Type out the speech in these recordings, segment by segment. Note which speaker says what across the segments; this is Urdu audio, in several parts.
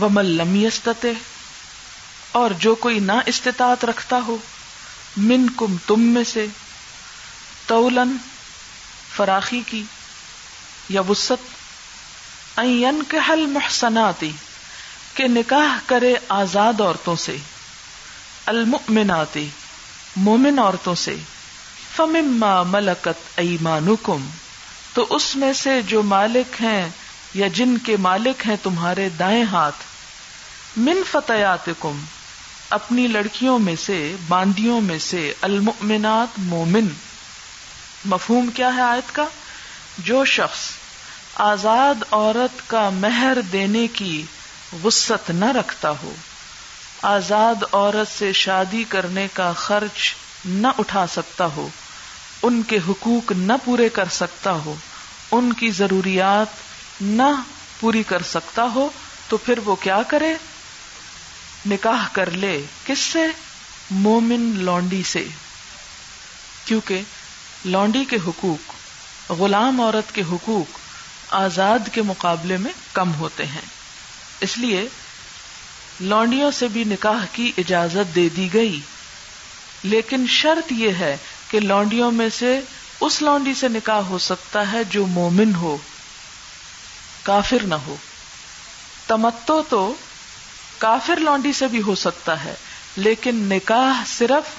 Speaker 1: و ملم یستتے اور جو کوئی نہ استطاعت رکھتا ہو من کم تم میں سے تولن فراخی کی یا وسط این کے حل محسناتی کہ نکاح کرے آزاد عورتوں سے المؤمناتی مومن عورتوں سے، فمما ملکت ایمانکم تو اس میں سے جو مالک ہیں یا جن کے مالک ہیں تمہارے دائیں ہاتھ، من فتیاتکم، اپنی لڑکیوں میں سے، باندیوں میں سے، المؤمنات مومن۔ مفہوم کیا ہے آیت کا؟ جو شخص آزاد عورت کا مہر دینے کی وسط نہ رکھتا ہو، آزاد عورت سے شادی کرنے کا خرچ نہ اٹھا سکتا ہو، ان کے حقوق نہ پورے کر سکتا ہو، ان کی ضروریات نہ پوری کر سکتا ہو تو پھر وہ کیا کرے؟ نکاح کر لے۔ کس سے؟ مومن لونڈی سے۔ کیونکہ لونڈی کے حقوق، غلام عورت کے حقوق آزاد کے مقابلے میں کم ہوتے ہیں۔ اس لیے لونڈیوں سے بھی نکاح کی اجازت دے دی گئی۔ لیکن شرط یہ ہے کہ لونڈیوں میں سے اس لونڈی سے نکاح ہو سکتا ہے جو مومن ہو۔ کافر نہ ہو۔ تمتو تو کافر لونڈی سے بھی ہو سکتا ہے، لیکن نکاح صرف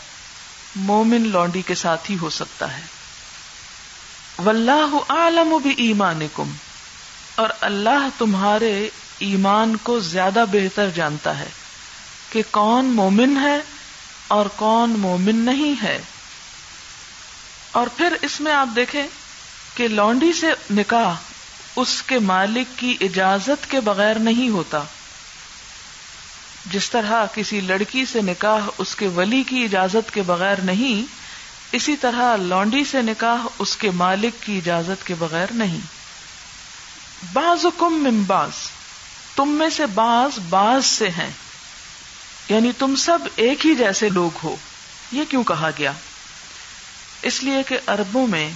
Speaker 1: مومن لونڈی کے ساتھ ہی ہو سکتا ہے۔ واللہ عالم بھی ایمان اور اللہ تمہارے ایمان کو زیادہ بہتر جانتا ہے کہ کون مومن ہے اور کون مومن نہیں ہے۔ اور پھر اس میں آپ دیکھیں کہ لونڈی سے نکاح اس کے مالک کی اجازت کے بغیر نہیں ہوتا۔ جس طرح کسی لڑکی سے نکاح اس کے ولی کی اجازت کے بغیر نہیں، اسی طرح لونڈی سے نکاح اس کے مالک کی اجازت کے بغیر نہیں۔ بعض کم ممباز تم میں سے باز باز سے ہیں۔ یعنی تم سب ایک ہی جیسے لوگ ہو۔ یہ کیوں کہا گیا؟ اس لیے کہ اربوں میں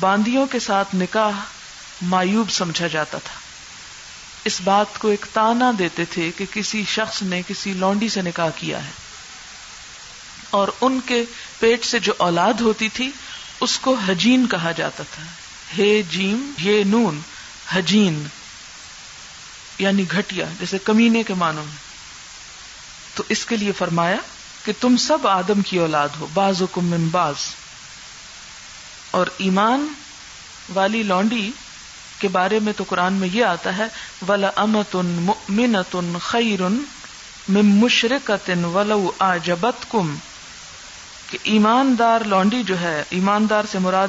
Speaker 1: باندیوں کے ساتھ نکاح مایوب سمجھا جاتا تھا۔ اس بات کو ایک تانا دیتے تھے کہ کسی شخص نے کسی لونڈی سے نکاح کیا ہے۔ اور ان کے پیٹ سے جو اولاد ہوتی تھی، اس کو حجین کہا جاتا تھا۔ ہے جیم، یہ نون حجین یعنی گھٹیا، جیسے کمینے کے معنوں میں۔ تو اس کے لیے فرمایا کہ تم سب آدم کی اولاد ہو باز من باز اور ایمان والی لونڈی کے بارے میں تو قرآن میں یہ آتا ہے، ولا امت ان ممنت ان خیر مشرقت ولو آجبت کم کہ ایماندار لونڈی جو ہے، ایماندار سے مراد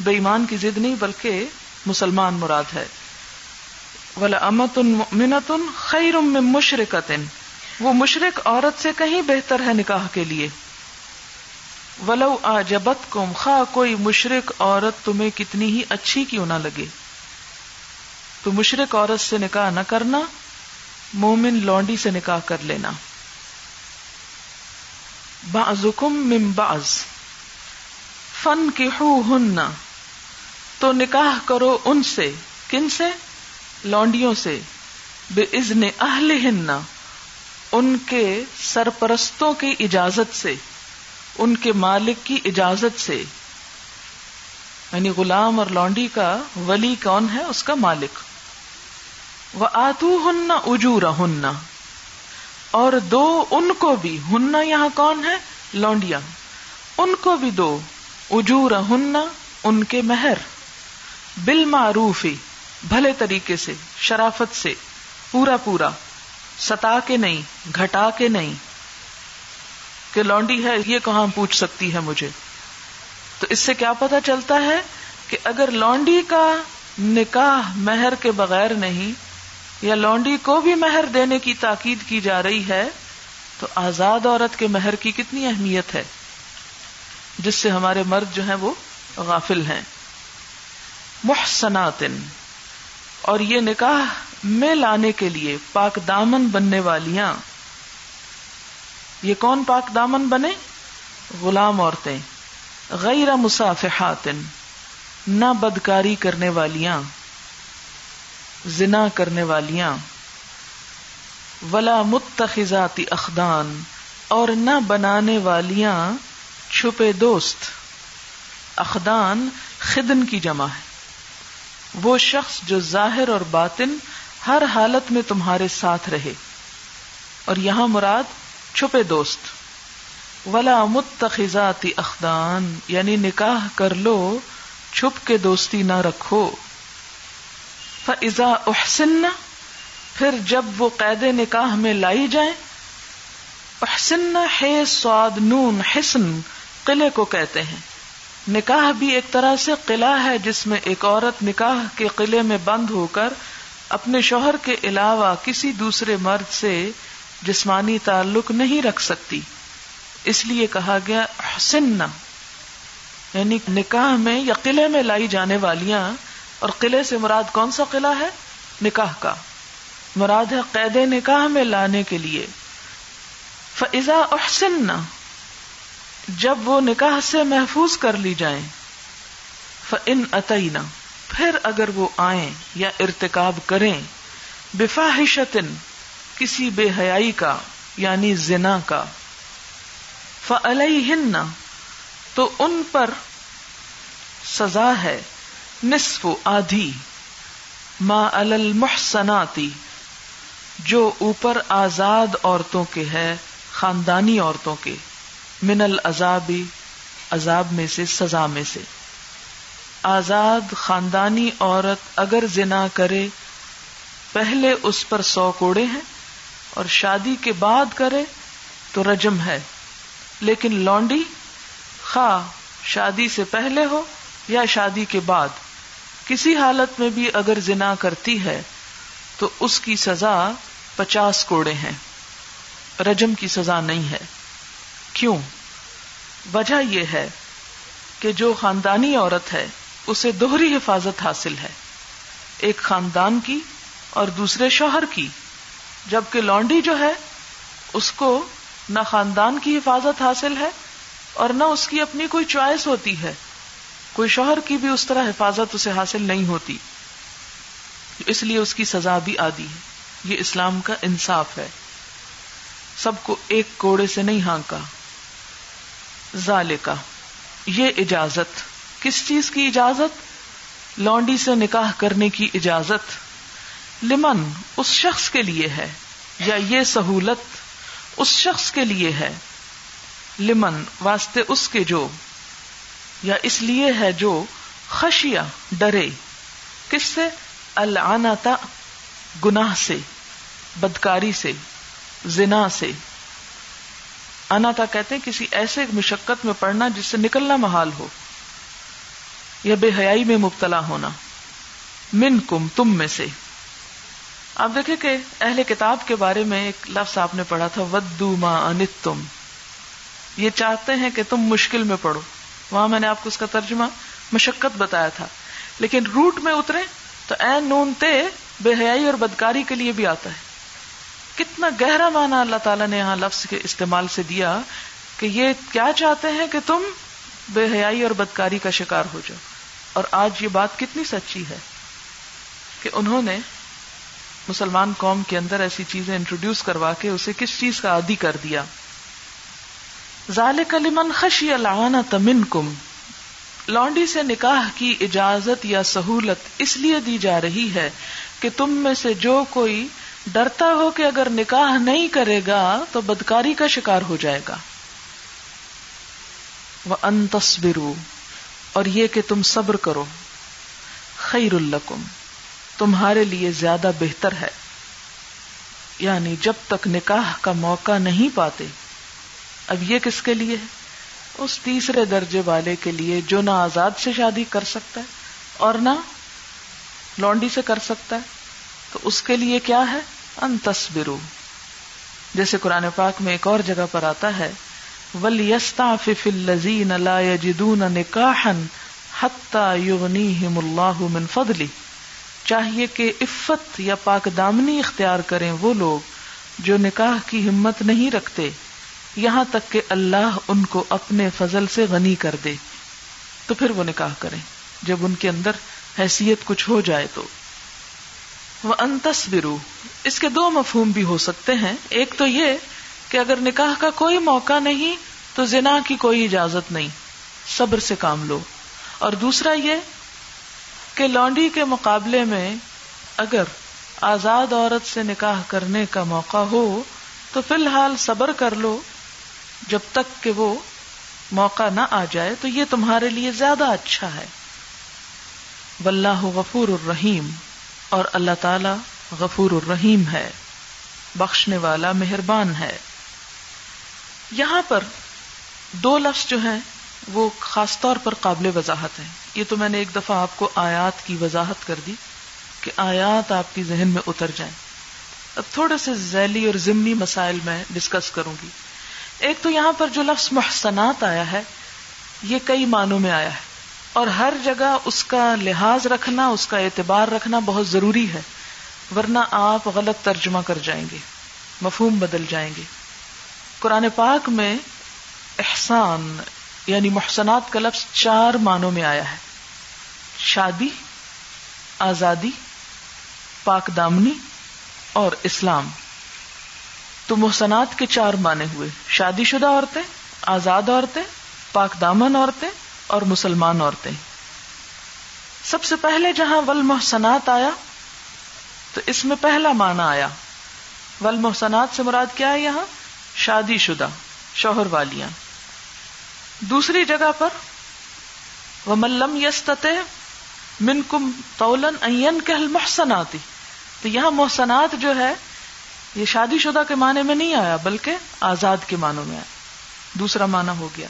Speaker 1: بے ایمان کی ضد نہیں، بلکہ مسلمان مراد ہے۔ ولا امت ان منت ان خیر مشرقت وہ مشرق عورت سے کہیں بہتر ہے نکاح کے لیے۔ ولو آ جبت کم خا کوئی مشرق عورت تمہیں کتنی ہی اچھی کیوں نہ لگے۔ تو مشرق عورت سے نکاح نہ کرنا، مومن لونڈی سے نکاح کر لینا۔ من بعض۔ فن کی تو نکاح کرو ان سے۔ کن سے؟ لونڈیوں سے۔ بے ازن اہل ہننا ان کے سرپرستوں کی اجازت سے۔ ان کے مالک کی اجازت سے۔ یعنی غلام اور لونڈی کا ولی کون ہے؟ اس کا مالک۔ وہ آتو ہننا اجور ہننا اور دو ان کو بھی ہننا یہاں کون ہے؟ لونڈیا ان کو بھی دو اجور ہننا ان کے مہر۔ بال معروفی بھلے طریقے سے، شرافت سے۔ پورا پورا، ستا کے نہیں، گھٹا کے نہیں۔ کہ لونڈی ہے، یہ کہاں پوچھ سکتی ہے مجھے؟ تو اس سے کیا پتا چلتا ہے کہ اگر لونڈی کا نکاح مہر کے بغیر نہیں یا لونڈی کو بھی مہر دینے کی تاکید کی جا رہی ہے، تو آزاد عورت کے مہر کی کتنی اہمیت ہے، جس سے ہمارے مرد جو ہیں وہ غافل ہیں۔ محسنات اور یہ نکاح میں لانے کے لیے پاک دامن بننے والیاں۔ یہ کون پاک دامن بنے؟ غلام عورتیں۔ غیر مسافحات نہ بدکاری کرنے والیاں۔ زنا کرنے والیاں۔ ولا متخذاتی اخدان اور نہ بنانے والیاں چھپے دوست۔ اخدان خدن کی جمع ہے۔ وہ شخص جو ظاہر اور باطن ہر حالت میں تمہارے ساتھ رہے۔ اور یہاں مراد چھپے دوست۔ ولا متخذاتی اخدان یعنی نکاح کر لو، چھپ کے دوستی نہ رکھو۔ فضا احسن پھر جب وہ قید نکاح میں لائی جائیں احسن ہے سواد نون، حسن، قلعے کو کہتے ہیں۔ نکاح بھی ایک طرح سے قلعہ ہے جس میں ایک عورت نکاح کے قلعے میں بند ہو کر اپنے شوہر کے علاوہ کسی دوسرے مرد سے جسمانی تعلق نہیں رکھ سکتی۔ اس لیے کہا گیا حسن یعنی نکاح میں یا قلعے میں لائی جانے والیاں اور قلعے سے مراد کون سا قلعہ ہے؟ نکاح کا۔ مراد ہے قید نکاح میں لانے کے لیے۔ فضا احسن جب وہ نکاح سے محفوظ کر لی جائیں۔ فن عطینا پھر اگر وہ آئیں یا ارتکاب کریں بفاحشتن کسی بے حیائی کا یعنی زنا کا۔ فعلیہن تو ان پر سزا ہے۔ نصف آدھی ما المحسناتی جو اوپر آزاد عورتوں کے ہے، خاندانی عورتوں کے، من العذابی عذاب میں سے، سزا میں سے۔ آزاد خاندانی عورت اگر زنا کرے، پہلے اس پر سو کوڑے ہیں، اور شادی کے بعد کرے، تو رجم ہے۔ لیکن لونڈی، خواہ شادی سے پہلے ہو یا شادی کے بعد۔ کسی حالت میں بھی اگر زنا کرتی ہے تو اس کی سزا پچاس کوڑے ہیں۔ رجم کی سزا نہیں ہے۔ کیوں؟ وجہ یہ ہے کہ جو خاندانی عورت ہے، اسے دوہری حفاظت حاصل ہے۔ ایک خاندان کی اور دوسرے شوہر کی۔ جبکہ لونڈی جو ہے، اس کو نہ خاندان کی حفاظت حاصل ہے اور نہ اس کی اپنی کوئی چوائس ہوتی ہے۔ کوئی شوہر کی بھی اس طرح حفاظت اسے حاصل نہیں ہوتی اس لیے اس کی سزا بھی آدھی ہے۔ یہ اسلام کا انصاف ہے۔ سب کو ایک کوڑے سے نہیں ہانکا۔ ظال کا یہ اجازت۔ کس چیز کی اجازت؟ لونڈی سے نکاح کرنے کی اجازت۔ لمن اس شخص کے لیے ہے یا یہ سہولت اس شخص کے لیے ہے؟ لمن واسطے اس کے جو یا اس لیے ہے جو خشیا ڈرے، کس سے؟ العنتا گناہ سے، بدکاری سے، زنا سے۔ اناتا کہتے ہیں کسی ایسے مشقت میں پڑنا جس سے نکلنا محال ہو یا بے حیائی میں مبتلا ہونا۔ من کم تم میں سے۔ آپ دیکھیں کہ اہل کتاب کے بارے میں ایک لفظ آپ نے پڑھا تھا ودو ما انت تم یہ چاہتے ہیں کہ تم مشکل میں پڑھو۔ وہاں میں نے آپ کو اس کا ترجمہ مشقت بتایا تھا۔ لیکن روٹ میں اترے تو اے نون تے بے حیائی اور بدکاری کے لیے بھی آتا ہے۔ کتنا گہرا معنی اللہ تعالیٰ نے یہاں لفظ کے استعمال سے دیا کہ یہ کیا چاہتے ہیں کہ تم بے حیائی اور بدکاری کا شکار ہو جاؤ۔ اور آج یہ بات کتنی سچی ہے کہ انہوں نے مسلمان قوم کے اندر ایسی چیزیں انٹروڈیوس کروا کے اسے کس چیز کا عادی کر دیا۔ ظال کلیمن خشی العانہ تمن کم لانڈی سے نکاح کی اجازت یا سہولت اس لیے دی جا رہی ہے کہ تم میں سے جو کوئی ڈرتا ہو کہ اگر نکاح نہیں کرے گا تو بدکاری کا شکار ہو جائے گا۔ وہ ان تصبرو اور یہ کہ تم صبر کرو۔ خیر الکم تمہارے لیے زیادہ بہتر ہے۔ یعنی جب تک نکاح کا موقع نہیں پاتے اب یہ کس کے لیے ہے؟ اس تیسرے درجے والے کے لیے جو نہ آزاد سے شادی کر سکتا ہے اور نہ لونڈی سے کر سکتا ہے۔ تو اس کے لیے کیا ہے؟ ان تصبرو جیسے قرآن پاک میں ایک اور جگہ پر آتا ہے ولیستا فل لذین اللہ جدون نکاحن حتہ یغنیہم اللہ من فضلی چاہیے کہ عفت یا پاک دامنی اختیار کریں وہ لوگ جو نکاح کی ہمت نہیں رکھتے۔ یہاں تک کہ اللہ ان کو اپنے فضل سے غنی کر دے۔ تو پھر وہ نکاح کریں۔ جب ان کے اندر حیثیت کچھ ہو جائے تو۔ وہ انتصبرو اس کے دو مفہوم بھی ہو سکتے ہیں۔ ایک تو یہ کہ اگر نکاح کا کوئی موقع نہیں، تو زنا کی کوئی اجازت نہیں۔ صبر سے کام لو۔ اور دوسرا یہ کہ لانڈی کے مقابلے میں اگر آزاد عورت سے نکاح کرنے کا موقع ہو، تو فی الحال صبر کر لو۔ جب تک کہ وہ موقع نہ آ جائے تو یہ تمہارے لیے زیادہ اچھا ہے۔ واللہ غفور الرحیم، اور اللہ تعالی غفور الرحیم ہے، بخشنے والا مہربان ہے۔ یہاں پر دو لفظ جو ہیں، وہ خاص طور پر قابل وضاحت ہیں۔ یہ تو میں نے ایک دفعہ آپ کو آیات کی وضاحت کر دی کہ آیات آپ کی ذہن میں اتر جائیں۔ اب تھوڑے سے ذیلی اور ضمنی مسائل میں ڈسکس کروں گی۔ ایک تو یہاں پر جو لفظ محسنات آیا ہے، یہ کئی معنوں میں آیا ہے۔ اور ہر جگہ اس کا لحاظ رکھنا، اس کا اعتبار رکھنا بہت ضروری ہے، ورنہ آپ غلط ترجمہ کر جائیں گے، مفہوم بدل جائیں گے۔ قرآن پاک میں احسان یعنی محسنات کا لفظ چار معنوں میں آیا ہے۔ شادی، آزادی، پاک دامنی اور اسلام۔ تو محسنات کے چار معنی ہوئے۔ شادی شدہ عورتیں، آزاد عورتیں، پاک دامن عورتیں اور مسلمان عورتیں۔ سب سے پہلے جہاں ول محسنات آیا، تو اس میں پہلا معنی آیا۔ ول محسنات سے مراد کیا ہے یہاں؟ شادی شدہ شوہر والیاں۔ دوسری جگہ پر وہ ملم یس من کم تولن کہل محسناتی تو یہاں محسنات جو ہے یہ شادی شدہ کے معنی میں نہیں آیا، بلکہ آزاد کے معنوں میں آیا۔ دوسرا معنی ہو گیا۔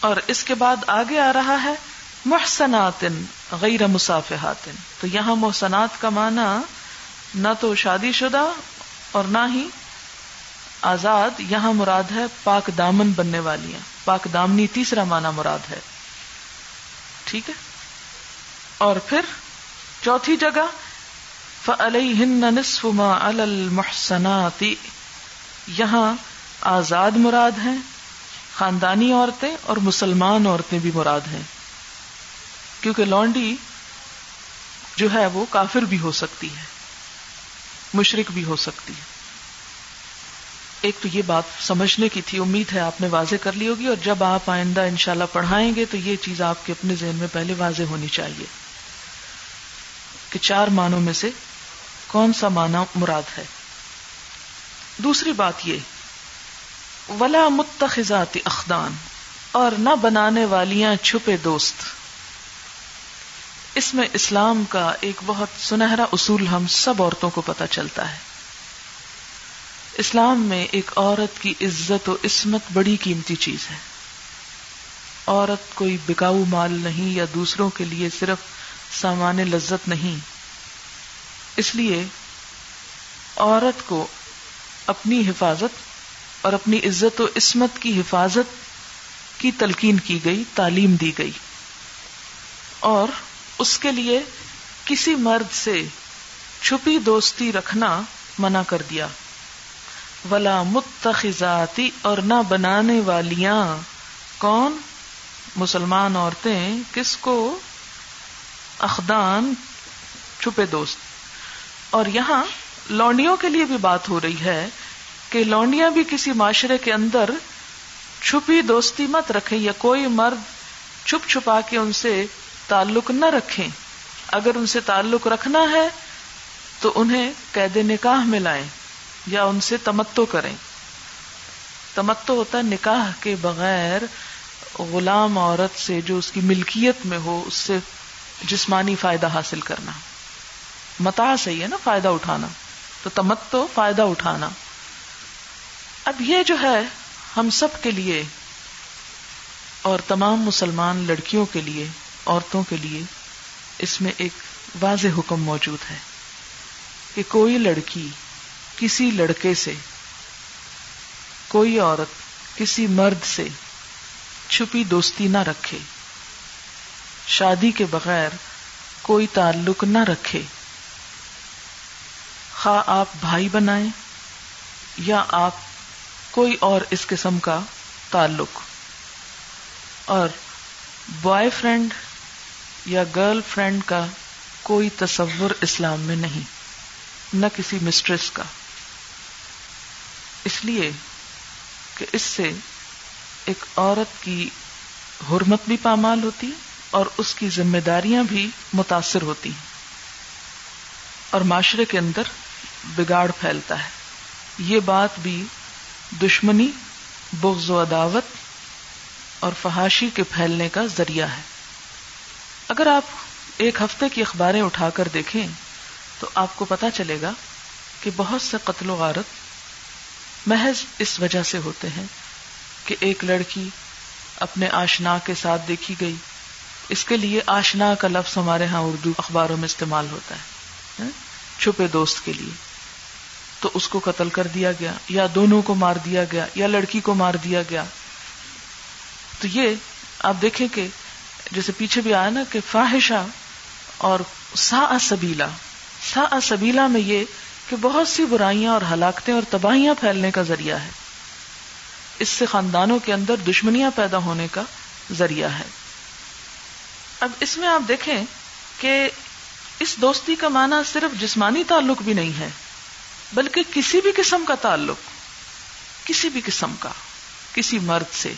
Speaker 1: اور اس کے بعد آگے آ رہا ہے محسنات غیر مسافحات تو یہاں محسنات کا معنی نہ تو شادی شدہ اور نہ ہی آزاد، یہاں مراد ہے پاک دامن بننے والی پاک دامنی تیسرا معنی مراد ہے۔ ٹھیک ہے؟ اور پھر چوتھی جگہ نصف ما المحسنات یہاں آزاد مراد ہیں، خاندانی عورتیں اور مسلمان عورتیں بھی مراد ہیں۔ کیونکہ لانڈی جو ہے وہ کافر بھی ہو سکتی ہے مشرق بھی ہو سکتی ہے۔ ایک تو یہ بات سمجھنے کی تھی، امید ہے آپ نے واضح کر لی ہوگی اور جب آپ آئندہ انشاءاللہ پڑھائیں گے تو یہ چیز آپ کے اپنے ذہن میں پہلے واضح ہونی چاہیے کہ چار معنوں میں سے کون سا معنی مراد ہے؟ دوسری بات یہ، ولا متخذات اخدان اور نہ بنانے والیاں چھپے دوست۔ اس میں اسلام کا ایک بہت سنہرا اصول ہم سب عورتوں کو پتہ چلتا ہے۔ اسلام میں ایک عورت کی عزت و عصمت بڑی قیمتی چیز ہے۔ عورت کوئی بکاؤ مال نہیں یا دوسروں کے لیے صرف سامان لذت نہیں اس لیے عورت کو اپنی حفاظت اور اپنی عزت و عصمت کی حفاظت کی تلقین کی گئی، تعلیم دی گئی۔ اور اس کے لیے کسی مرد سے چھپی دوستی رکھنا منع کر دیا۔ ولا متخذاتی اور نہ بنانے والیاں کون؟ مسلمان عورتیں کس کو؟ اخدان چھپے دوست۔ اور یہاں لونڈیوں کے لیے بھی بات ہو رہی ہے کہ لونڈیاں بھی کسی معاشرے کے اندر چھپی دوستی مت رکھیں یا کوئی مرد چھپ چھپا کے ان سے تعلق نہ رکھیں۔ اگر ان سے تعلق رکھنا ہے تو انہیں قید نکاح میں لائیں یا ان سے تمتو کریں۔ تمتو ہوتا ہے نکاح کے بغیر غلام عورت سے جو اس کی ملکیت میں ہو، اس سے جسمانی فائدہ حاصل کرنا۔ متا صحیح ہے نا، فائدہ اٹھانا۔ تو تمتو، فائدہ اٹھانا۔ اب یہ جو ہے، ہم سب کے لیے اور تمام مسلمان لڑکیوں کے لیے، عورتوں کے لیے اس میں ایک واضح حکم موجود ہے کہ کوئی لڑکی کسی لڑکے سے، کوئی عورت کسی مرد سے چھپی دوستی نہ رکھے، شادی کے بغیر کوئی تعلق نہ رکھے۔ خواہ آپ بھائی بنائیں یا آپ کوئی اور اس قسم کا تعلق اور بوائے فرینڈ یا گرل فرینڈ کا کوئی تصور اسلام میں نہیں، نہ کسی مسٹریس کا۔ اس لیے کہ اس سے ایک عورت کی حرمت بھی پامال ہوتی اور اس کی ذمہ داریاں بھی متاثر ہوتی۔ ہیں اور معاشرے کے اندر بگاڑ پھیلتا ہے۔ یہ بات بھی دشمنی، بغض و عداوت اور فحاشی کے پھیلنے کا ذریعہ ہے۔ اگر آپ ایک ہفتے کی اخباریں اٹھا کر دیکھیں، تو آپ کو پتا چلے گا کہ بہت سے قتل و غارت محض اس وجہ سے ہوتے ہیں کہ ایک لڑکی اپنے آشنا کے ساتھ دیکھی گئی۔ اس کے لیے آشنا کا لفظ ہمارے ہاں اردو اخباروں میں استعمال ہوتا ہے ہاں؟ چھپے دوست کے لیے۔ تو اس کو قتل کر دیا گیا، یا دونوں کو مار دیا گیا، یا لڑکی کو مار دیا گیا۔ تو یہ آپ دیکھیں کہ جیسے پیچھے بھی آیا نا کہ فاحشہ اور سا سبیلا سا سبیلا میں یہ کہ بہت سی برائیاں اور ہلاکتیں اور تباہیاں پھیلنے کا ذریعہ ہے۔ اس سے خاندانوں کے اندر دشمنیاں پیدا ہونے کا ذریعہ ہے۔ اب اس میں آپ دیکھیں کہ اس دوستی کا معنی صرف جسمانی تعلق بھی نہیں ہے۔ بلکہ کسی بھی قسم کا تعلق، کسی بھی قسم کا، کسی مرد سے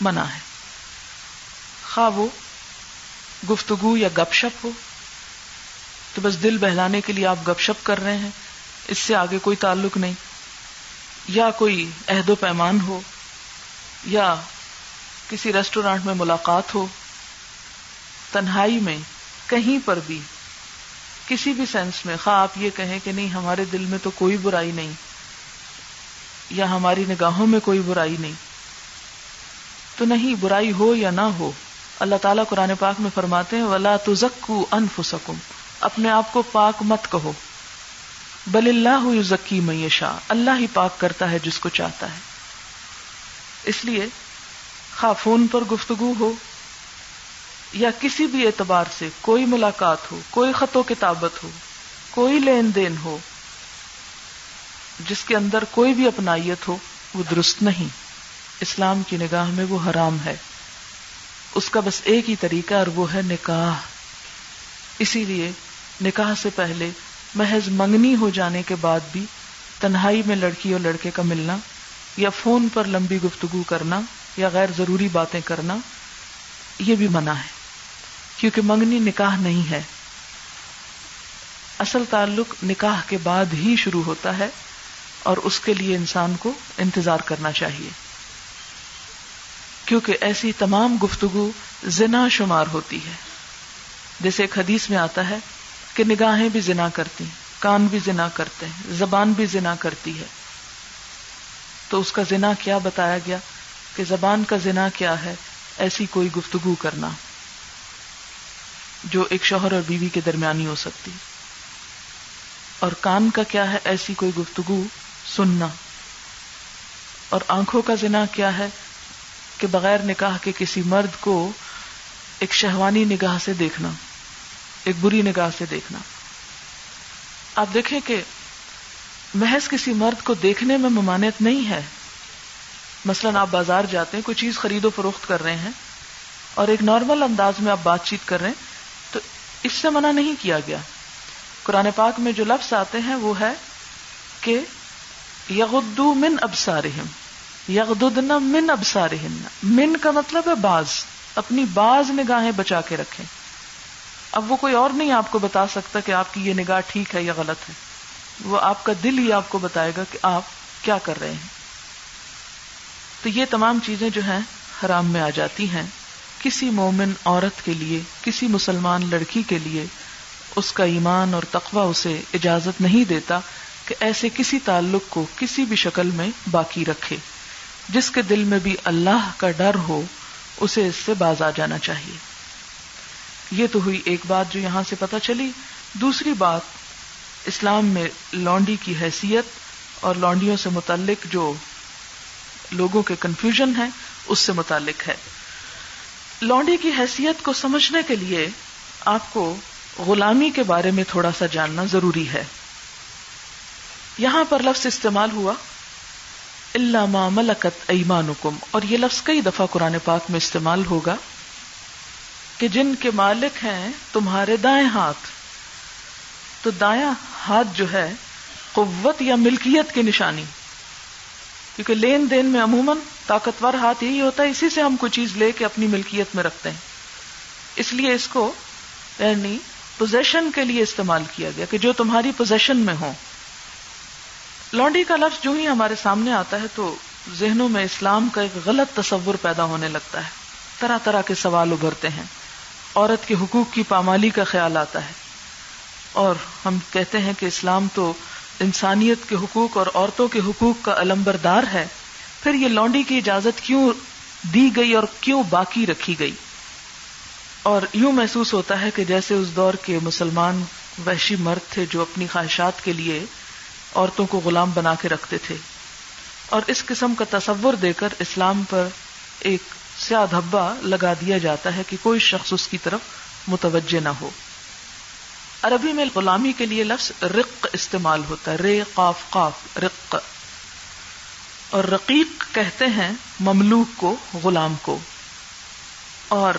Speaker 1: منع ہے۔ خواہ وہ گفتگو یا گپ شپ ہو، تو بس دل بہلانے کے لیے آپ گپ شپ کر رہے ہیں، اس سے آگے کوئی تعلق نہیں۔ یا کوئی عہد و پیمان ہو، یا کسی ریسٹورینٹ میں ملاقات ہو، تنہائی میں کہیں پر بھی کسی بھی سینس میں، خواہ آپ یہ کہیں کہ نہیں، ہمارے دل میں تو کوئی برائی نہیں، یا ہماری نگاہوں میں کوئی برائی نہیں۔ تو نہیں، برائی ہو یا نہ ہو، اللہ تعالیٰ قرآن پاک میں فرماتے ہیں، ولا تزکو انفسکم اپنے آپ کو پاک مت کہو۔ بل اللہ ذکی میشا اللہ ہی پاک کرتا ہے جس کو چاہتا ہے۔ اس لیے، خواہ فون پر گفتگو ہو یا کسی بھی اعتبار سے کوئی ملاقات ہو، کوئی خط و کتابت ہو، کوئی لین دین ہو، جس کے اندر کوئی بھی اپنائیت ہو، وہ درست نہیں۔ اسلام کی نگاہ میں وہ حرام ہے۔ اس کا بس ایک ہی طریقہ اور وہ ہے نکاح۔ اسی لیے نکاح سے پہلے محض منگنی ہو جانے کے بعد بھی تنہائی میں لڑکی اور لڑکے کا ملنا یا فون پر لمبی گفتگو کرنا یا غیر ضروری باتیں کرنا، یہ بھی منع ہے۔ کیونکہ منگنی نکاح نہیں ہے۔ اصل تعلق نکاح کے بعد ہی شروع ہوتا ہے اور اس کے لیے انسان کو انتظار کرنا چاہیے۔ کیونکہ ایسی تمام گفتگو زنا شمار ہوتی ہے۔ جیسے ایک حدیث میں آتا ہے کہ نگاہیں بھی زنا کرتی، کان بھی زنا کرتے ہیں زبان بھی زنا کرتی ہے۔ تو اس کا زنا کیا بتایا گیا کہ زبان کا زنا کیا ہے؟ ایسی کوئی گفتگو کرنا۔ جو ایک شوہر اور بیوی کے درمیانی ہو سکتی۔ اور کان کا کیا ہے ایسی کوئی گفتگو؟ سننا۔ اور آنکھوں کا زنا کیا ہے کہ بغیر نکاح کے کسی مرد کو ایک شہوانی نگاہ سے دیکھنا، ایک بری نگاہ سے دیکھنا۔ آپ دیکھیں کہ محض کسی مرد کو دیکھنے میں ممانعت نہیں ہے۔ مثلا آپ بازار جاتے ہیں، کوئی چیز خرید و فروخت کر رہے ہیں اور ایک نارمل انداز میں آپ بات چیت کر رہے ہیں اس سے منع نہیں کیا گیا۔ قرآن پاک میں جو لفظ آتے ہیں وہ ہے کہ یغدو من ابسارہم یغددن من ابسارہن من کا مطلب ہے باز، اپنی باز نگاہیں بچا کے رکھیں۔ اب وہ کوئی اور نہیں آپ کو بتا سکتا کہ آپ کی یہ نگاہ ٹھیک ہے یا غلط ہے۔ وہ آپ کا دل ہی آپ کو بتائے گا کہ آپ کیا کر رہے ہیں۔ تو یہ تمام چیزیں جو ہیں حرام میں آ جاتی ہیں۔ کسی مومن عورت کے لیے، کسی مسلمان لڑکی کے لیے اس کا ایمان اور تقوی اسے اجازت نہیں دیتا کہ ایسے کسی تعلق کو کسی بھی شکل میں باقی رکھے۔ جس کے دل میں بھی اللہ کا ڈر ہو، اسے اس سے باز آ جانا چاہیے۔ یہ تو ہوئی ایک بات جو یہاں سے پتا چلی۔ دوسری بات، اسلام میں لانڈی کی حیثیت اور لانڈیوں سے متعلق جو لوگوں کے کنفیوژن ہے، اس سے متعلق ہے۔ لانڈی کی حیثیت کو سمجھنے کے لیے آپ کو غلامی کے بارے میں تھوڑا سا جاننا ضروری ہے۔ یہاں پر لفظ استعمال ہوا اللہ ملکت ایمانکم اور یہ لفظ کئی دفعہ قرآن پاک میں استعمال ہوگا کہ جن کے مالک ہیں تمہارے دائیں ہاتھ۔ تو دایاں ہاتھ جو ہے، قوت یا ملکیت کی نشانی۔ کیونکہ لین دین میں عموماً طاقتور ہاتھ یہی ہوتا ہے، اسی سے ہم کوئی چیز لے کے اپنی ملکیت میں رکھتے ہیں۔ اس لیے اس کو یعنی پوزیشن کے لیے استعمال کیا گیا کہ جو تمہاری پوزیشن میں ہو لانڈی کا لفظ جو ہی ہمارے سامنے آتا ہے تو ذہنوں میں اسلام کا ایک غلط تصور پیدا ہونے لگتا ہے۔ طرح طرح کے سوال ابھرتے ہیں۔ عورت کے حقوق کی پامالی کا خیال آتا ہے۔ اور ہم کہتے ہیں کہ اسلام تو انسانیت کے حقوق اور عورتوں کے حقوق کا علمبردار ہے، پھر یہ لانڈی کی اجازت کیوں دی گئی اور کیوں باقی رکھی گئی؟ اور یوں محسوس ہوتا ہے کہ جیسے اس دور کے مسلمان وحشی مرد تھے جو اپنی خواہشات کے لیے عورتوں کو غلام بنا کے رکھتے تھے۔ اور اس قسم کا تصور دے کر اسلام پر ایک سیاہ دھبا لگا دیا جاتا ہے کہ کوئی شخص اس کی طرف متوجہ نہ ہو۔ عربی میں غلامی کے لیے لفظ رق استعمال ہوتا ہے، رے، قاف قاف، رق. اور رقیق کہتے ہیں مملوک کو، غلام کو. اور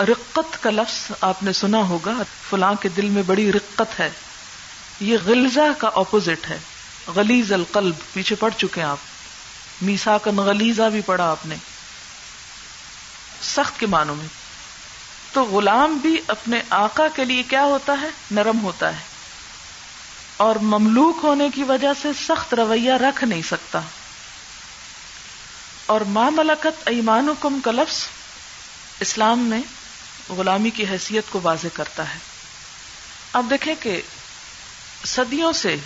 Speaker 1: رقت کا لفظ آپ نے سنا ہوگا، فلاں کے دل میں بڑی رقت ہے. یہ غلزہ کا اپوزٹ ہے. غلیز القلب، پیچھے پڑ چکے ہیں آپ. میسا کن غلیزہ بھی پڑھا آپ نے. سخت کے معنوں میں. تو غلام بھی اپنے آقا کے لیے کیا ہوتا ہے؟ نرم ہوتا ہے۔ اور مملوک ہونے کی وجہ سے سخت رویہ رکھ نہیں سکتا۔ اور ماں ملکت ایمان کم کا لفظ اسلام میں غلامی کی حیثیت کو واضح کرتا ہے۔ اب دیکھیں کہ صدیوں سے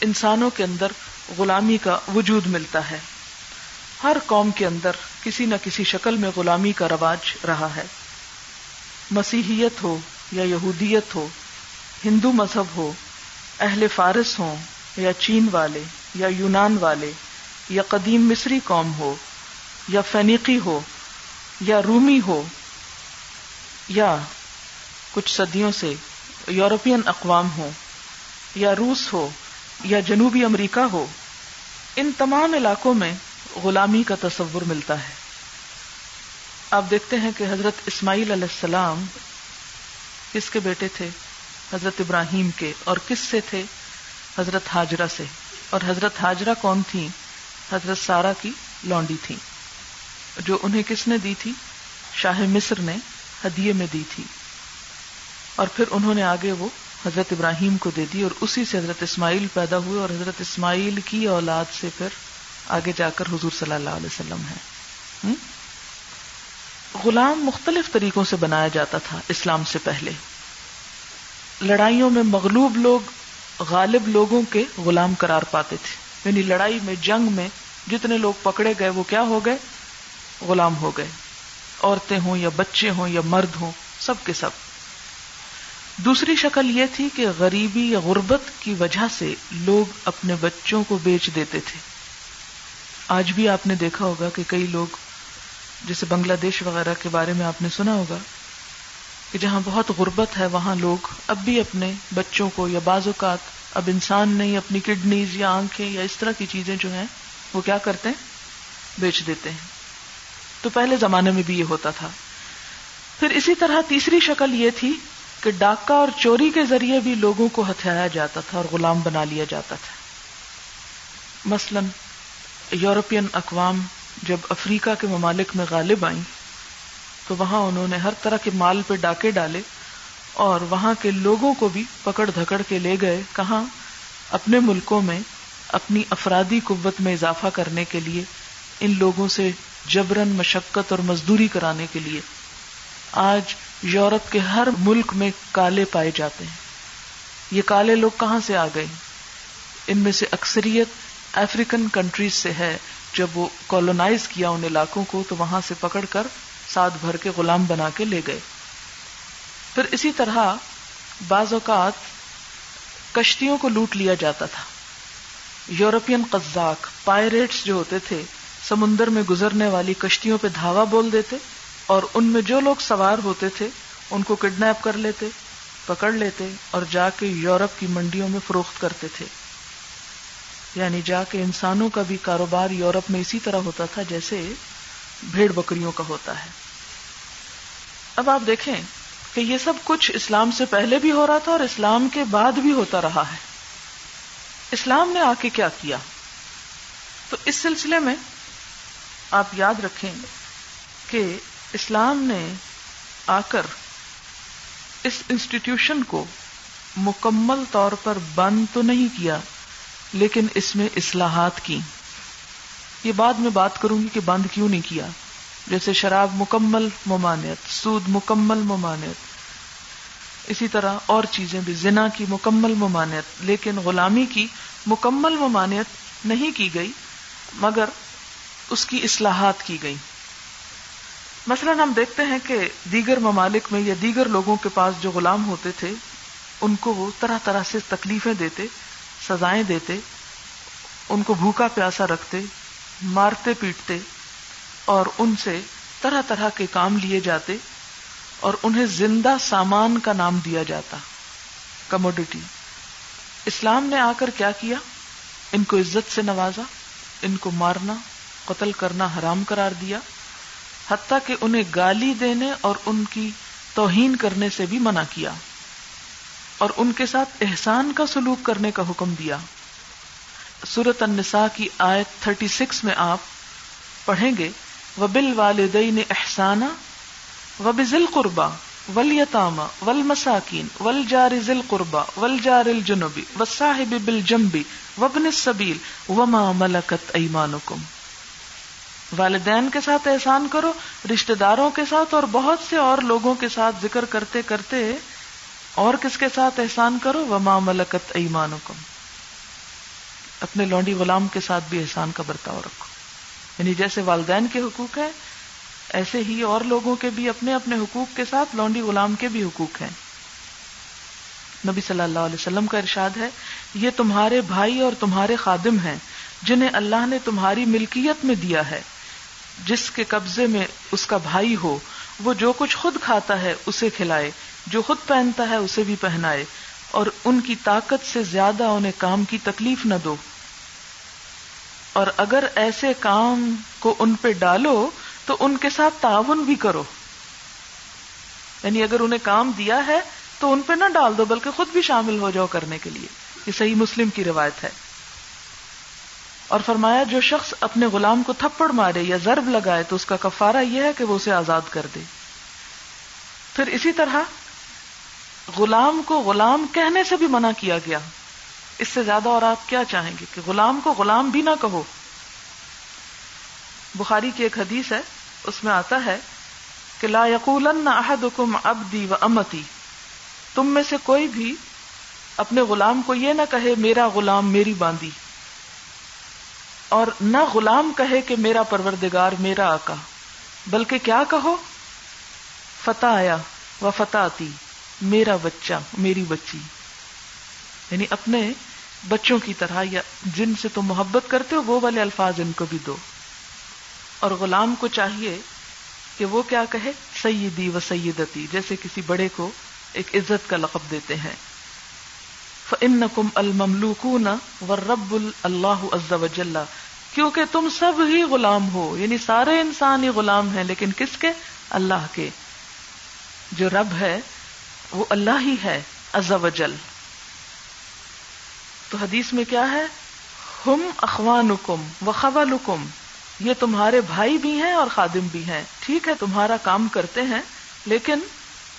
Speaker 1: انسانوں کے اندر غلامی کا وجود ملتا ہے۔ ہر قوم کے اندر کسی نہ کسی شکل میں غلامی کا رواج رہا ہے۔ مسیحیت ہو یا یہودیت ہو، ہندو مذہب ہو، اہل فارس ہوں یا چین والے یا یونان والے یا قدیم مصری قوم ہو یا فینیقی ہو یا رومی ہو یا کچھ صدیوں سے یورپین اقوام ہو یا روس ہو یا جنوبی امریکہ ہو، ان تمام علاقوں میں غلامی کا تصور ملتا ہے۔ آپ دیکھتے ہیں کہ حضرت اسماعیل علیہ السلام کس کے بیٹے تھے؟ حضرت ابراہیم کے. اور کس سے تھے؟ حضرت حاجرہ سے. اور حضرت حاجرہ کون تھی؟ حضرت سارا کی لونڈی تھی، جو انہیں کس نے دی تھی؟ شاہ مصر نے ہدیے میں دی تھی. اور پھر انہوں نے آگے وہ حضرت ابراہیم کو دے دی، اور اسی سے حضرت اسماعیل پیدا ہوئے، اور حضرت اسماعیل کی اولاد سے پھر آگے جا کر حضور صلی اللہ علیہ وسلم ہے غلام مختلف طریقوں سے بنایا جاتا تھا اسلام سے پہلے۔ لڑائیوں میں مغلوب لوگ غالب لوگوں کے غلام قرار پاتے تھے۔ یعنی لڑائی میں، جنگ میں جتنے لوگ پکڑے گئے، وہ کیا ہو گئے؟ غلام ہو گئے۔ عورتیں ہوں یا بچے ہوں یا مرد ہوں، سب کے سب۔ دوسری شکل یہ تھی کہ غریبی یا غربت کی وجہ سے لوگ اپنے بچوں کو بیچ دیتے تھے۔ آج بھی آپ نے دیکھا ہوگا کہ کئی لوگ جیسے بنگلہ دیش وغیرہ کے بارے میں آپ نے سنا ہوگا کہ جہاں بہت غربت ہے، وہاں لوگ اب بھی اپنے بچوں کو یا بعض اوقات اب انسان نہیں، اپنی کڈنیز یا آنکھیں یا اس طرح کی چیزیں جو ہیں، وہ کیا کرتے ہیں؟ بیچ دیتے ہیں۔ تو پہلے زمانے میں بھی یہ ہوتا تھا۔ پھر اسی طرح تیسری شکل یہ تھی کہ ڈاکہ اور چوری کے ذریعے بھی لوگوں کو ہتھیایا جاتا تھا اور غلام بنا لیا جاتا تھا۔ مثلا یورپین اقوام جب افریقہ کے ممالک میں غالب آئیں، تو وہاں انہوں نے ہر طرح کے مال پہ ڈاکے ڈالے اور وہاں کے لوگوں کو بھی پکڑ دھکڑ کے لے گئے، کہاں؟ اپنے ملکوں میں اپنی افرادی قوت میں اضافہ کرنے کے لیے، ان لوگوں سے جبرن مشقت اور مزدوری کرانے کے لیے۔ آج یورپ کے ہر ملک میں کالے پائے جاتے ہیں۔ یہ کالے لوگ کہاں سے آ گئے؟ ان میں سے اکثریت افریقن کنٹریز سے ہے۔ جب وہ کالونائز کیا ان علاقوں کو، تو وہاں سے پکڑ کر ساتھ بھر کے غلام بنا کے لے گئے۔ پھر اسی طرح بعض اوقات کشتیوں کو لوٹ لیا جاتا تھا۔ یورپین قزاق پائریٹس جو ہوتے تھے، سمندر میں گزرنے والی کشتیوں پہ دھاوا بول دیتے اور ان میں جو لوگ سوار ہوتے تھے، ان کو کڈنیپ کر لیتے، پکڑ لیتے اور جا کے یورپ کی منڈیوں میں فروخت کرتے تھے۔ یعنی جا کے انسانوں کا بھی کاروبار یورپ میں اسی طرح ہوتا تھا جیسے بھیڑ بکریوں کا ہوتا ہے۔ اب آپ دیکھیں کہ یہ سب کچھ اسلام سے پہلے بھی ہو رہا تھا اور اسلام کے بعد بھی ہوتا رہا ہے۔ اسلام نے آ کے کیا کیا؟ تو اس سلسلے میں آپ یاد رکھیں کہ اسلام نے آ کر اس انسٹیٹیوشن کو مکمل طور پر بند تو نہیں کیا۔ لیکن اس میں اصلاحات کی۔ یہ بعد میں بات کروں گی کہ بند کیوں نہیں کیا۔ جیسے شراب مکمل ممانعت، سود مکمل ممانعت۔ اسی طرح اور چیزیں بھی، زنا کی مکمل ممانعت، لیکن غلامی کی مکمل ممانعت نہیں کی گئی، مگر اس کی اصلاحات کی گئی۔ مثلا ہم دیکھتے ہیں کہ دیگر ممالک میں یا دیگر لوگوں کے پاس جو غلام ہوتے تھے، ان کو وہ طرح طرح سے تکلیفیں دیتے۔ سزائیں دیتے، ان کو بھوکا پیاسا رکھتے، مارتے پیٹتے، اور ان سے طرح طرح کے کام لیے جاتے، اور انہیں زندہ سامان کا نام دیا جاتا۔ کموڈیٹی اسلام نے آ کر کیا کیا؟ ان کو عزت سے نوازا، ان کو مارنا، قتل کرنا حرام قرار دیا، حتیٰ کہ انہیں گالی دینے اور ان کی توہین کرنے سے بھی منع کیا۔ اور ان کے ساتھ احسان کا سلوک کرنے کا حکم دیا۔ سورت النساء کی آیت 36 میں آپ پڑھیں گے وبل والدین احسانہ وب ذل قربا ول یتاما ول مساکین ول جار ذل قربا ول جار الجنبی و صاحب بل جمبی وبن سبیل وما ملکت ایمانکم والدین کے ساتھ احسان کرو، رشتہ داروں کے ساتھ اور بہت سے اور لوگوں کے ساتھ ذکر کرتے کرتے اور کس کے ساتھ احسان کرو؟ وما ملکت ایمانکم اپنے لونڈی غلام کے ساتھ بھی احسان کا برتاؤ رکھو۔ یعنی جیسے والدین کے حقوق ہے ایسے ہی اور لوگوں کے بھی اپنے اپنے حقوق کے ساتھ لونڈی غلام کے بھی حقوق ہیں۔ نبی صلی اللہ علیہ وسلم کا ارشاد ہے، یہ تمہارے بھائی اور تمہارے خادم ہیں، جنہیں اللہ نے تمہاری ملکیت میں دیا ہے۔ جس کے قبضے میں اس کا بھائی ہو، وہ جو کچھ خود کھاتا ہے، اسے کھلائے۔ جو خود پہنتا ہے اسے بھی پہنائے، اور ان کی طاقت سے زیادہ انہیں کام کی تکلیف نہ دو۔ اور اگر ایسے کام کو ان پہ ڈالو تو ان کے ساتھ تعاون بھی کرو۔ یعنی اگر انہیں کام دیا ہے تو ان پہ نہ ڈال دو، بلکہ خود بھی شامل ہو جاؤ کرنے کے لیے۔ یہ صحیح مسلم کی روایت ہے۔ اور فرمایا، جو شخص اپنے غلام کو تھپڑ مارے یا ضرب لگائے تو اس کا کفارہ یہ ہے کہ وہ اسے آزاد کر دے۔ پھر اسی طرح غلام کو غلام کہنے سے بھی منع کیا گیا۔ اس سے زیادہ اور آپ کیا چاہیں گے کہ غلام کو غلام بھی نہ کہو۔ بخاری کی ایک حدیث ہے، اس میں آتا ہے کہ لا یقول احدکم ابدی و امتی۔ تم میں سے کوئی بھی اپنے غلام کو یہ نہ کہے، میرا غلام میری باندی اور نہ غلام کہے کہ میرا پروردگار میرا آقا۔ بلکہ کیا کہو؟ فتح آیا و فتح آتی میرا بچہ، میری بچی۔ یعنی اپنے بچوں کی طرح یا جن سے تم محبت کرتے ہو، وہ والے الفاظ ان کو بھی دو۔ اور غلام کو چاہیے کہ وہ کیا کہے؟ سیدی و سیدتی، جیسے کسی بڑے کو ایک عزت کا لقب دیتے ہیں۔ فَإِنَّكُمْ الْمَمْلُوكُونَ وَالرَّبُّ اللَّهُ عَزَّ وَجَلَّ۔ کیونکہ تم سب ہی غلام ہو یعنی سارے انسان ہی غلام ہیں، لیکن کس کے؟ اللہ کے۔ جو رب ہے وہ اللہ ہی ہے، عز و جل۔ تو حدیث میں کیا ہے؟ ہم اخوانکم و خولکم، یہ تمہارے بھائی بھی ہیں اور خادم بھی ہیں۔ ٹھیک ہے، تمہارا کام کرتے ہیں، لیکن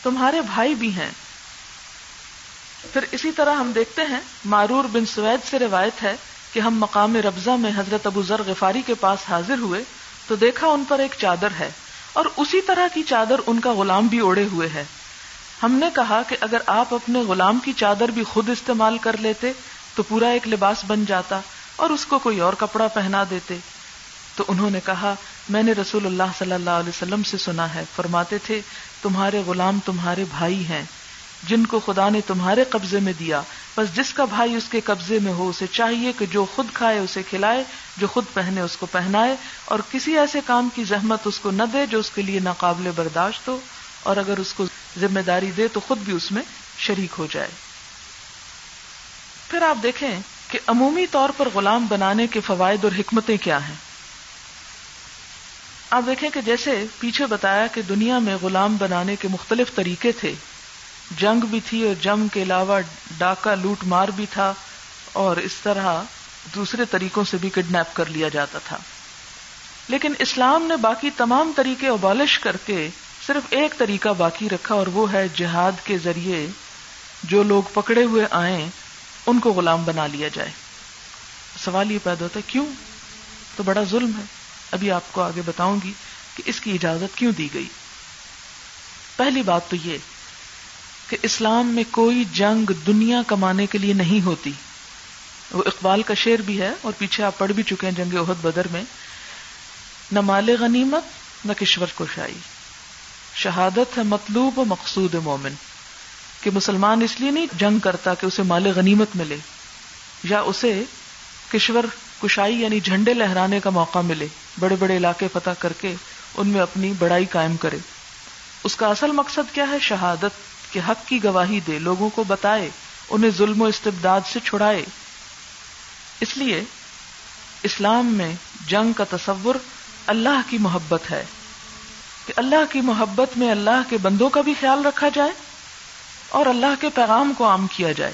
Speaker 1: تمہارے بھائی بھی ہیں۔ پھر اسی طرح ہم دیکھتے ہیں، معرور بن سوید سے روایت ہے کہ ہم مقام ربضہ میں حضرت ابو ذر غفاری کے پاس حاضر ہوئے تو دیکھا ان پر ایک چادر ہے اور اسی طرح کی چادر ان کا غلام بھی اوڑے ہوئے ہے۔ ہم نے کہا کہ اگر آپ اپنے غلام کی چادر بھی خود استعمال کر لیتے تو پورا ایک لباس بن جاتا اور اس کو کوئی اور کپڑا پہنا دیتے۔ تو انہوں نے کہا، میں نے رسول اللہ صلی اللہ علیہ وسلم سے سنا ہے۔ فرماتے تھے، تمہارے غلام تمہارے بھائی ہیں، جن کو خدا نے تمہارے قبضے میں دیا۔ بس جس کا بھائی اس کے قبضے میں ہو، اسے چاہیے کہ جو خود کھائے اسے کھلائے، جو خود پہنے اس کو پہنائے۔ اور کسی ایسے کام کی زحمت اس کو نہ دے جو اس کے لیے ناقابل برداشت ہو۔ اور اگر اس کو ذمہ داری دے تو خود بھی اس میں شریک ہو جائے۔ پھر آپ دیکھیں کہ عمومی طور پر غلام بنانے کے فوائد اور حکمتیں کیا ہیں۔ آپ دیکھیں کہ جیسے پیچھے بتایا کہ دنیا میں غلام بنانے کے مختلف طریقے تھے۔ جنگ بھی تھی اور جنگ کے علاوہ ڈاکہ لوٹ مار بھی تھا اور اس طرح دوسرے طریقوں سے بھی کڈنیپ کر لیا جاتا تھا۔ لیکن اسلام نے باقی تمام طریقے ابالش کر کے صرف ایک طریقہ باقی رکھا اور وہ ہے جہاد کے ذریعے جو لوگ پکڑے ہوئے آئیں، ان کو غلام بنا لیا جائے۔ سوال یہ پیدا ہوتا ہے، کیوں؟ تو بڑا ظلم ہے۔ ابھی آپ کو آگے بتاؤں گی کہ اس کی اجازت کیوں دی گئی۔ پہلی بات تو یہ کہ اسلام میں کوئی جنگ دنیا کمانے کے لیے نہیں ہوتی۔ وہ اقبال کا شعر بھی ہے اور پیچھے آپ پڑھ بھی چکے ہیں جنگ عہد بدر میں۔ نہ مال غنیمت، نہ کشور کوشائی شہادت ہے مطلوب و مقصود مومن، کہ مسلمان اس لیے نہیں جنگ کرتا کہ اسے مال غنیمت ملے، یا اسے کشور کشائی یعنی جھنڈے لہرانے کا موقع ملے، بڑے بڑے علاقے فتح کر کے ان میں اپنی بڑائی قائم کرے۔ اس کا اصل مقصد کیا ہے؟ شہادت کے حق کی گواہی دے، لوگوں کو بتائے، انہیں ظلم و استبداد سے چھڑائے۔ اس لیے اسلام میں جنگ کا تصور اللہ کی محبت ہے۔ کہ اللہ کی محبت میں اللہ کے بندوں کا بھی خیال رکھا جائے اور اللہ کے پیغام کو عام کیا جائے۔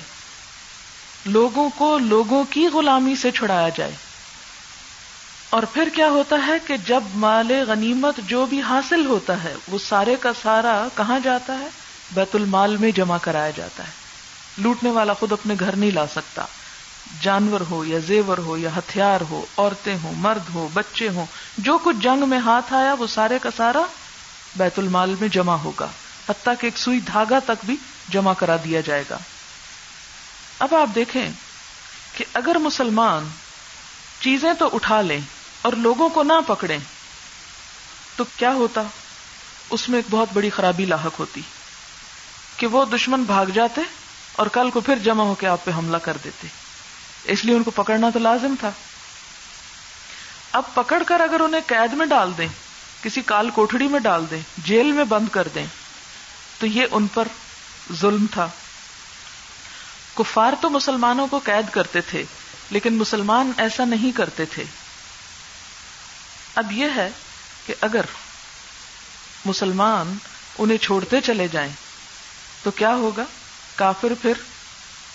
Speaker 1: لوگوں کو لوگوں کی غلامی سے چھڑایا جائے۔ اور پھر کیا ہوتا ہے کہ جب مال غنیمت جو بھی حاصل ہوتا ہے، وہ سارے کا سارا کہاں جاتا ہے؟ بیت المال میں جمع کرایا جاتا ہے۔ لوٹنے والا خود اپنے گھر نہیں لا سکتا۔ جانور ہو یا زیور ہو یا ہتھیار ہو، عورتیں ہوں، مرد ہو بچے ہوں، جو کچھ جنگ میں ہاتھ آیا، وہ سارے کا سارا بیت المال میں جمع ہوگا۔ حتیٰ کہ ایک سوئی دھاگا تک بھی جمع کرا دیا جائے گا۔ اب آپ دیکھیں کہ اگر مسلمان چیزیں تو اٹھا لیں اور لوگوں کو نہ پکڑیں، تو کیا ہوتا؟ اس میں ایک بہت بڑی خرابی لاحق ہوتی۔ کہ وہ دشمن بھاگ جاتے اور کل کو پھر جمع ہو کے آپ پہ حملہ کر دیتے۔ اس لیے ان کو پکڑنا تو لازم تھا۔ اب پکڑ کر اگر انہیں قید میں ڈال دیں کسی کال کوٹڑی میں ڈال دیں، جیل میں بند کر دیں۔ تو یہ ان پر ظلم تھا۔ کفار تو مسلمانوں کو قید کرتے تھے، لیکن مسلمان ایسا نہیں کرتے تھے۔ اب یہ ہے کہ اگر مسلمان انہیں چھوڑتے چلے جائیں، تو کیا ہوگا؟ کافر پھر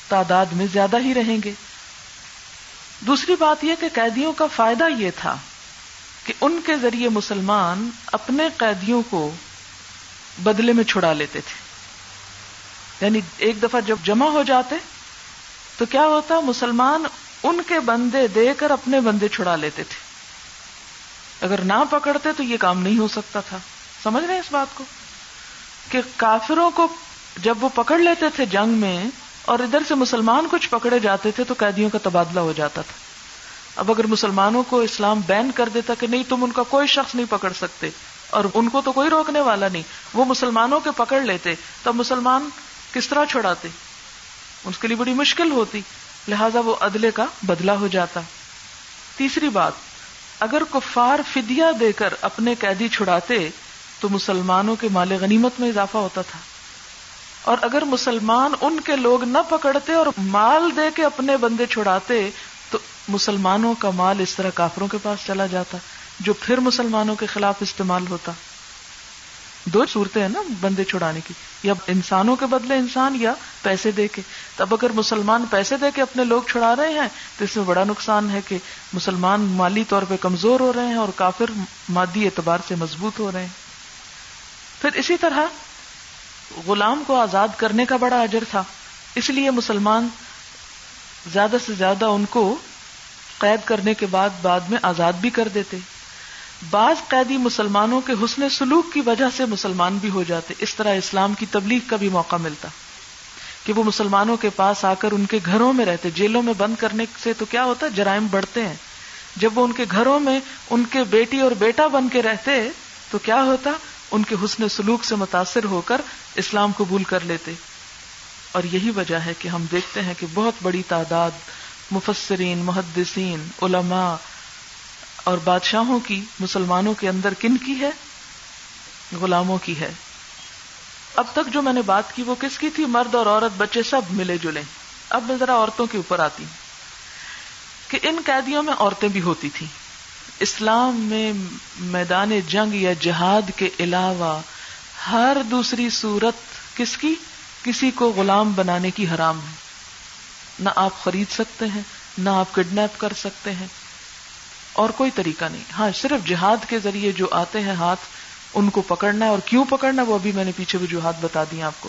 Speaker 1: تعداد میں زیادہ ہی رہیں گے۔ دوسری بات یہ کہ قیدیوں کا فائدہ یہ تھا کہ ان کے ذریعے مسلمان اپنے قیدیوں کو بدلے میں چھڑا لیتے تھے۔ یعنی ایک دفعہ جب جمع ہو جاتے تو کیا ہوتا، مسلمان ان کے بندے دے کر اپنے بندے چھڑا لیتے تھے۔ اگر نہ پکڑتے تو یہ کام نہیں ہو سکتا تھا۔ سمجھ رہے ہیں اس بات کو؟ کہ کافروں کو جب وہ پکڑ لیتے تھے جنگ میں اور ادھر سے مسلمان کچھ پکڑے جاتے تھے تو قیدیوں کا تبادلہ ہو جاتا تھا۔ اب اگر مسلمانوں کو اسلام بین کر دیتا کہ نہیں، تم ان کا کوئی شخص نہیں پکڑ سکتے، اور ان کو تو کوئی روکنے والا نہیں، وہ مسلمانوں کے پکڑ لیتے، تب مسلمان کس طرح چھڑاتے؟ اس کے لیے بڑی مشکل ہوتی، لہذا وہ عدلے کا بدلہ ہو جاتا۔ تیسری بات، اگر کفار فدیہ دے کر اپنے قیدی چھڑاتے، تو مسلمانوں کے مال غنیمت میں اضافہ ہوتا تھا۔ اور اگر مسلمان ان کے لوگ نہ پکڑتے اور مال دے کے اپنے بندے چھڑاتے مسلمانوں کا مال اس طرح کافروں کے پاس چلا جاتا، جو پھر مسلمانوں کے خلاف استعمال ہوتا۔ دو صورتیں ہیں نا بندے چھڑانے کی، یا انسانوں کے بدلے انسان یا پیسے دے کے۔ تب اگر مسلمان پیسے دے کے اپنے لوگ چھڑا رہے ہیں، تو اس میں بڑا نقصان ہے کہ مسلمان مالی طور پہ کمزور ہو رہے ہیں اور کافر مادی اعتبار سے مضبوط ہو رہے ہیں۔ پھر اسی طرح غلام کو آزاد کرنے کا بڑا اجر تھا، اس لیے مسلمان زیادہ سے زیادہ ان کو قید کرنے کے بعد بعد میں آزاد بھی کر دیتے۔ بعض قیدی مسلمانوں کے حسن سلوک کی وجہ سے مسلمان بھی ہو جاتے۔ اس طرح اسلام کی تبلیغ کا بھی موقع ملتا۔ کہ وہ مسلمانوں کے پاس آ کر ان کے گھروں میں رہتے۔ جیلوں میں بند کرنے سے تو کیا ہوتا؟ ہے جرائم بڑھتے ہیں۔ جب وہ ان کے گھروں میں ان کے بیٹی اور بیٹا بن کے رہتے تو کیا ہوتا؟ ان کے حسن سلوک سے متاثر ہو کر اسلام قبول کر لیتے۔ اور یہی وجہ ہے کہ ہم دیکھتے ہیں کہ بہت بڑی تعداد مفسرین، محدثین، علماء اور بادشاہوں کی، مسلمانوں کے اندر کن کی ہے؟ غلاموں کی ہے۔ اب تک جو میں نے بات کی وہ کس کی تھی؟ مرد اور عورت، بچے سب ملے جلے۔ اب میں ذرا عورتوں کے اوپر آتی کہ ان قیدیوں میں عورتیں بھی ہوتی تھیں۔ اسلام میں میدان جنگ یا جہاد کے علاوہ ہر دوسری صورت کس کی؟ کسی کو غلام بنانے کی حرام ہے۔ نہ آپ خرید سکتے ہیں، نہ آپ کڈنیپ کر سکتے ہیں۔ اور کوئی طریقہ نہیں۔ ہاں صرف جہاد کے ذریعے جو آتے ہیں ہاتھ، ان کو پکڑنا ہے۔ اور کیوں پکڑنا وہ ابھی میں نے پیچھے وجوہات بتا دی آپ کو۔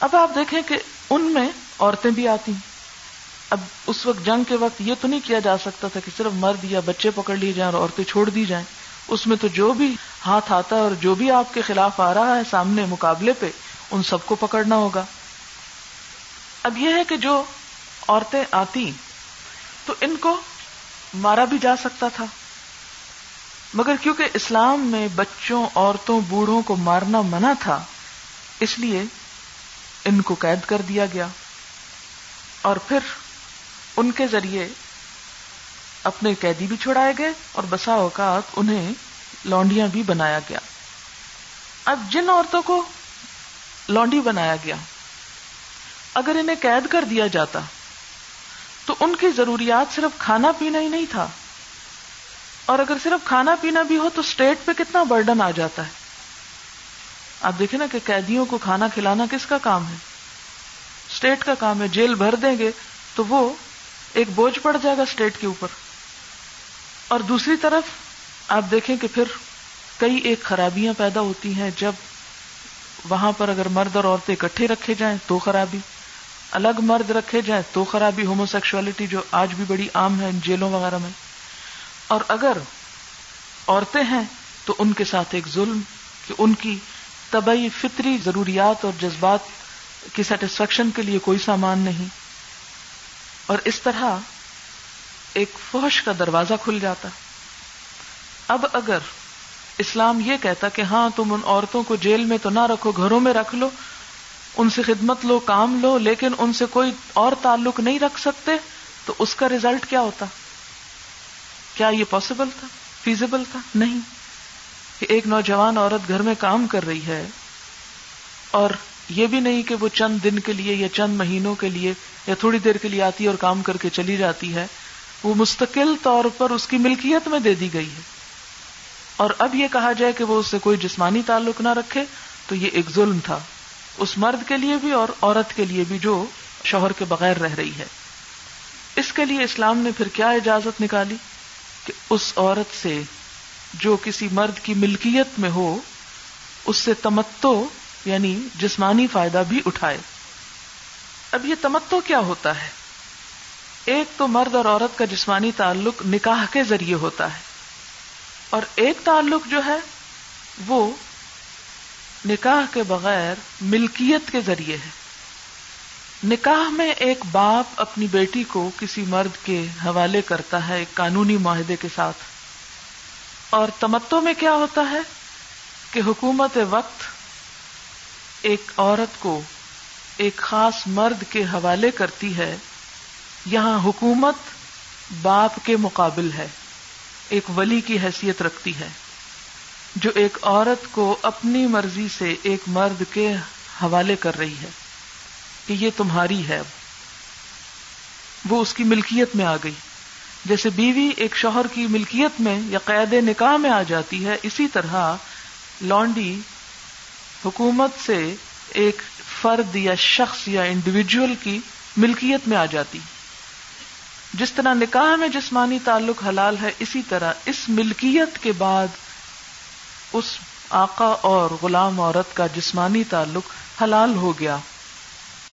Speaker 1: اب آپ دیکھیں کہ ان میں عورتیں بھی آتی ہیں۔ اب اس وقت جنگ کے وقت یہ تو نہیں کیا جا سکتا تھا کہ صرف مرد یا بچے پکڑ لیے جائیں اور عورتیں چھوڑ دی جائیں۔ اس میں تو جو بھی ہاتھ آتا ہے اور جو بھی آپ کے خلاف آ رہا ہے سامنے مقابلے پہ، ان سب کو پکڑنا ہوگا۔ اب یہ ہے کہ جو عورتیں آتی تو ان کو مارا بھی جا سکتا تھا۔ مگر کیونکہ اسلام میں بچوں، عورتوں، بوڑھوں کو مارنا منع تھا، اس لیے ان کو قید کر دیا گیا۔ اور پھر ان کے ذریعے اپنے قیدی بھی چھڑائے گئے اور بسا اوقات انہیں لونڈیاں بھی بنایا گیا۔ اب جن عورتوں کو لونڈی بنایا گیا اگر انہیں قید کر دیا جاتا، تو ان کی ضروریات صرف کھانا پینا ہی نہیں تھا۔ اور اگر صرف کھانا پینا بھی ہو تو اسٹیٹ پہ کتنا برڈن آ جاتا ہے۔ آپ دیکھیں نا کہ قیدیوں کو کھانا کھلانا کس کا کام ہے؟ اسٹیٹ کا کام ہے۔ جیل بھر دیں گے تو وہ ایک بوجھ پڑ جائے گا اسٹیٹ کے اوپر۔ اور دوسری طرف آپ دیکھیں کہ پھر کئی ایک خرابیاں پیدا ہوتی ہیں۔ جب وہاں پر اگر مرد اور عورتیں اکٹھے رکھے جائیں تو خرابی۔ الگ مرد رکھے جائیں تو خرابی ہومو سیکشولیٹی جو آج بھی بڑی عام ہے ان جیلوں وغیرہ میں۔ اور اگر عورتیں ہیں تو ان کے ساتھ ایک ظلم کہ ان کی طبعی فطری ضروریات اور جذبات کی سیٹسفیکشن کے لیے کوئی سامان نہیں۔ اور اس طرح ایک فوش کا دروازہ کھل جاتا۔ اب اگر اسلام یہ کہتا کہ ہاں تم ان عورتوں کو جیل میں تو نہ رکھو، گھروں میں رکھ لو ان سے خدمت لو، کام لو، لیکن ان سے کوئی اور تعلق نہیں رکھ سکتے، تو اس کا ریزلٹ کیا ہوتا؟ کیا یہ پاسبل تھا؟ فیزیبل تھا؟ نہیں۔ کہ ایک نوجوان عورت گھر میں کام کر رہی ہے، اور یہ بھی نہیں کہ وہ چند دن کے لیے یا چند مہینوں کے لیے یا تھوڑی دیر کے لیے آتی ہے اور کام کر کے چلی جاتی ہے، وہ مستقل طور پر اس کی ملکیت میں دے دی گئی ہے۔ اور اب یہ کہا جائے کہ وہ اس سے کوئی جسمانی تعلق نہ رکھے، تو یہ ایک ظلم تھا۔ اس مرد کے لیے بھی اور عورت کے لیے بھی جو شوہر کے بغیر رہ رہی ہے۔ اس کے لیے اسلام نے پھر کیا اجازت نکالی؟ کہ اس عورت سے جو کسی مرد کی ملکیت میں ہو، اس سے تمتو یعنی جسمانی فائدہ بھی اٹھائے۔ اب یہ تمتو کیا ہوتا ہے؟ ایک تو مرد اور عورت کا جسمانی تعلق نکاح کے ذریعے ہوتا ہے۔ اور ایک تعلق جو ہے، وہ نکاح کے بغیر ملکیت کے ذریعے ہے۔ نکاح میں ایک باپ اپنی بیٹی کو کسی مرد کے حوالے کرتا ہے ایک قانونی معاہدے کے ساتھ۔ اور تمتو میں کیا ہوتا ہے؟ کہ حکومت وقت ایک عورت کو ایک خاص مرد کے حوالے کرتی ہے۔ یہاں حکومت باپ کے مقابل ہے۔ ایک ولی کی حیثیت رکھتی ہے۔ جو ایک عورت کو اپنی مرضی سے ایک مرد کے حوالے کر رہی ہے کہ یہ تمہاری ہے۔ وہ اس کی ملکیت میں آ گئی۔ جیسے بیوی ایک شوہر کی ملکیت میں یا قید نکاح میں آ جاتی ہے، اسی طرح لانڈی حکومت سے ایک فرد یا شخص یا انڈیویجل کی ملکیت میں آ جاتی۔ جس طرح نکاح میں جسمانی تعلق حلال ہے، اسی طرح اس ملکیت کے بعد اس آقا اور غلام عورت کا جسمانی تعلق حلال ہو گیا۔